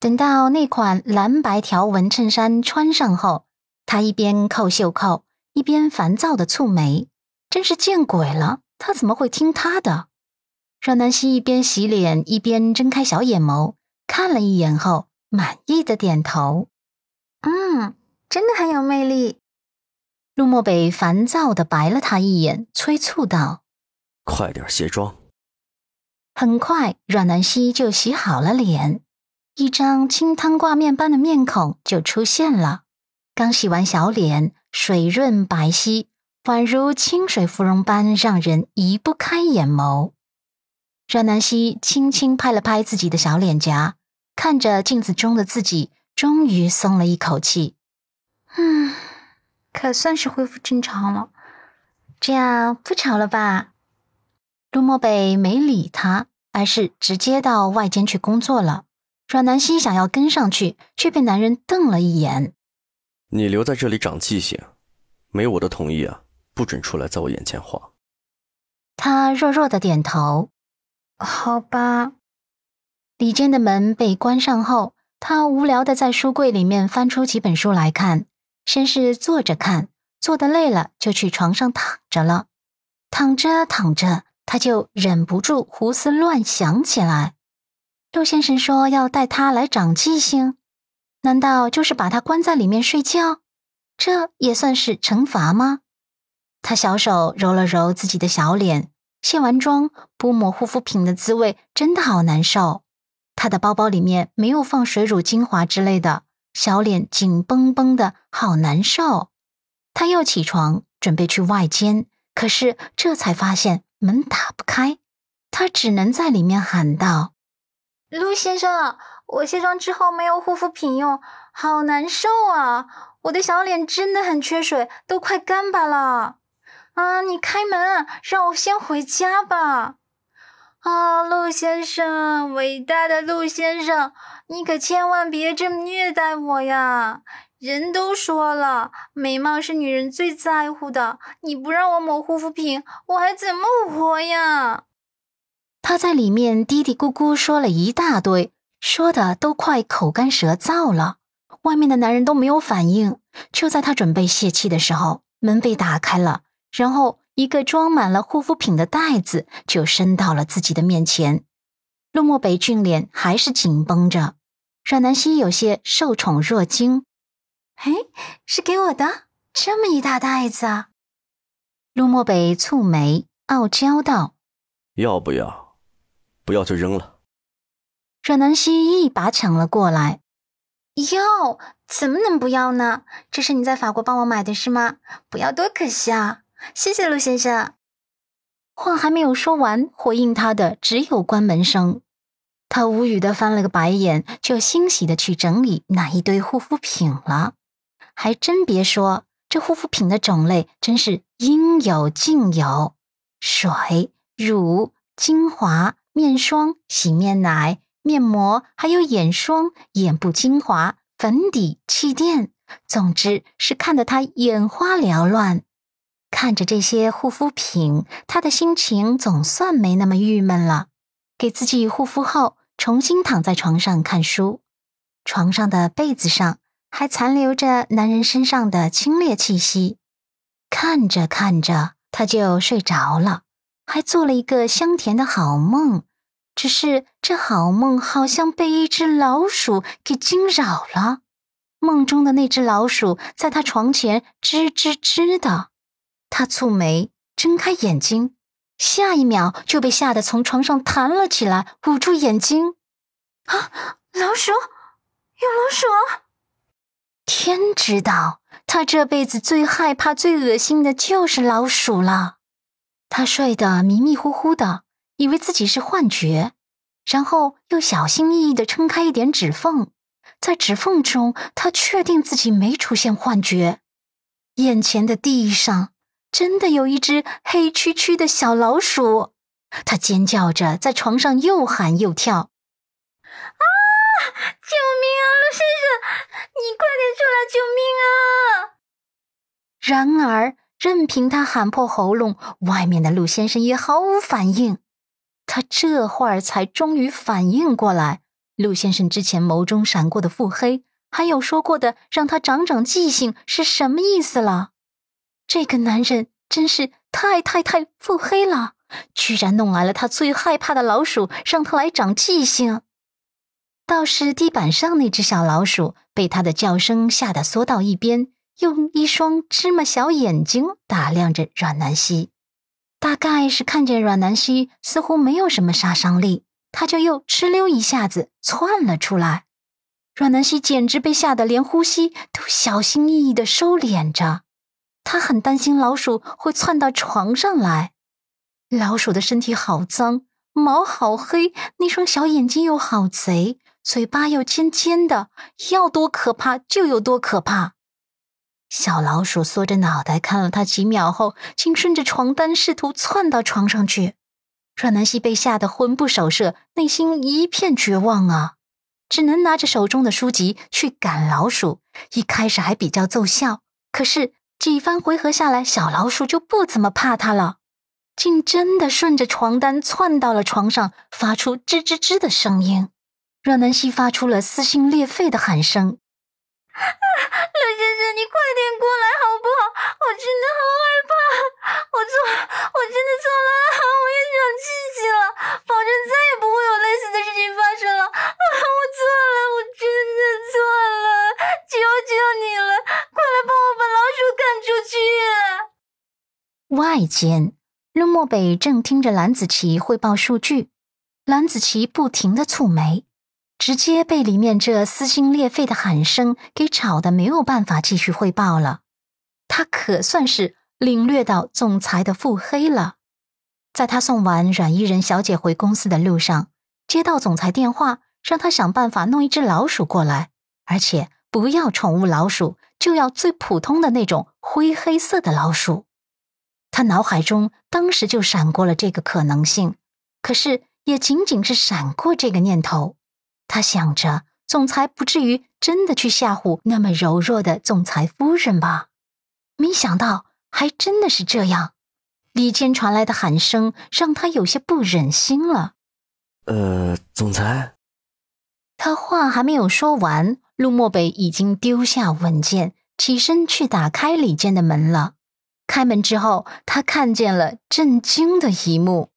等到那款蓝白条纹衬衫穿上后，他一边扣袖扣，一边烦躁的蹙眉，真是见鬼了！他怎么会听他的？阮南希一边洗脸一边睁开小眼眸，看了一眼后，满意的点头：“嗯，真的很有魅力。”陆漠北烦躁的白了他一眼，催促道：“快点卸妆。”很快，阮南希就洗好了脸。一张清汤挂面般的面孔就出现了。刚洗完小脸，水润白皙，宛如清水芙蓉般，让人移不开眼眸。阮南希轻轻拍了拍自己的小脸颊，看着镜子中的自己，终于松了一口气。嗯，可算是恢复正常了。这样不吵了吧？陆漠北没理他，而是直接到外间去工作了。阮南希想要跟上去，却被男人瞪了一眼。你留在这里长记性，没我的同意啊，不准出来在我眼前晃。他弱弱的点头。好吧。里间的门被关上后，他无聊的在书柜里面翻出几本书来看。先是坐着看，坐的累了就去床上躺着了。躺着躺着，他就忍不住胡思乱想起来。陆先生说要带他来长记性，难道就是把他关在里面睡觉？这也算是惩罚吗？他小手揉了揉自己的小脸，卸完妆不抹护肤品的滋味真的好难受。他的包包里面没有放水乳精华之类的，小脸紧绷绷的，好难受。他又起床准备去外间，可是这才发现门打不开，他只能在里面喊道。陆先生，我卸妆之后没有护肤品用，好难受啊！我的小脸真的很缺水，都快干巴了。啊，你开门，让我先回家吧。啊，陆先生，伟大的陆先生，你可千万别这么虐待我呀！人都说了，美貌是女人最在乎的，你不让我抹护肤品，我还怎么活呀？他在里面嘀嘀咕咕说了一大堆，说的都快口干舌燥了。外面的男人都没有反应。就在他准备泄气的时候，门被打开了，然后一个装满了护肤品的袋子就伸到了自己的面前。陆漠北俊脸还是紧绷着，阮南希有些受宠若惊：“哎，是给我的这么一大袋子啊？”陆漠北蹙眉，傲娇道：“要不要？”不要就扔了。阮南希一把抢了过来，要怎么能不要呢？这是你在法国帮我买的是吗？不要多可惜啊！谢谢陆先生。话还没有说完，回应他的只有关门声。他无语的翻了个白眼，就欣喜的去整理那一堆护肤品了。还真别说，这护肤品的种类真是应有尽有，水、乳、精华。面霜、洗面奶、面膜，还有眼霜、眼部精华、粉底、气垫，总之是看得他眼花缭乱。看着这些护肤品，他的心情总算没那么郁闷了。给自己护肤后，重新躺在床上看书。床上的被子上还残留着男人身上的清冽气息。看着看着，他就睡着了，还做了一个香甜的好梦。只是这好梦好像被一只老鼠给惊扰了。梦中的那只老鼠在他床前吱吱吱的，他蹙眉，睁开眼睛，下一秒就被吓得从床上弹了起来，捂住眼睛。啊，老鼠，有老鼠！天知道，他这辈子最害怕、最恶心的就是老鼠了。他睡得迷迷糊糊的。以为自己是幻觉，然后又小心翼翼的撑开一点指缝，在指缝中，他确定自己没出现幻觉。眼前的地上真的有一只黑黢黢的小老鼠，他尖叫着在床上又喊又跳：“啊！救命啊，陆先生，你快点出来救命啊！”然而，任凭他喊破喉咙，外面的陆先生也毫无反应。他这会儿才终于反应过来，陆先生之前眸中闪过的腹黑，还有说过的让他长长记性是什么意思了？这个男人真是太太太腹黑了，居然弄来了他最害怕的老鼠，让他来长记性。倒是地板上那只小老鼠被他的叫声吓得缩到一边，用一双芝麻小眼睛打量着阮南希。大概是看见阮南希似乎没有什么杀伤力。他就又哧溜一下子窜了出来，阮南希简直被吓得连呼吸都小心翼翼的收敛着。他很担心老鼠会窜到床上来。老鼠的身体好脏，毛好黑，那双小眼睛又好贼，嘴巴又尖尖的，要多可怕就有多可怕。小老鼠缩着脑袋看了他几秒后，竟顺着床单试图窜到床上去。阮南希被吓得魂不守舍，内心一片绝望啊！只能拿着手中的书籍去赶老鼠。一开始还比较奏效，可是几番回合下来，小老鼠就不怎么怕他了，竟真的顺着床单窜到了床上，发出吱吱吱的声音。阮南希发出了撕心裂肺的喊声：“先生，你快点过来好不好？我真的好害怕，我错，我真的错了，我也长记性了，保证再也不会有类似的事情发生了。啊 我错了，我真的错了，求求你了，快来帮我把老鼠赶出去。外间，陆漠北正听着蓝子琪汇报数据，蓝子琪不停的蹙眉。直接被里面这撕心裂肺的喊声给吵得没有办法继续汇报了。他可算是领略到总裁的腹黑了。在他送完阮伊人小姐回公司的路上，接到总裁电话，让他想办法弄一只老鼠过来，而且不要宠物老鼠，就要最普通的那种灰黑色的老鼠。他脑海中当时就闪过了这个可能性，可是也仅仅是闪过这个念头。他想着，总裁不至于真的去吓唬那么柔弱的总裁夫人吧？没想到还真的是这样。里间传来的喊声让他有些不忍心了。呃，总裁。他话还没有说完，陆漠北已经丢下文件，起身去打开里间的门了。开门之后，他看见了震惊的一幕。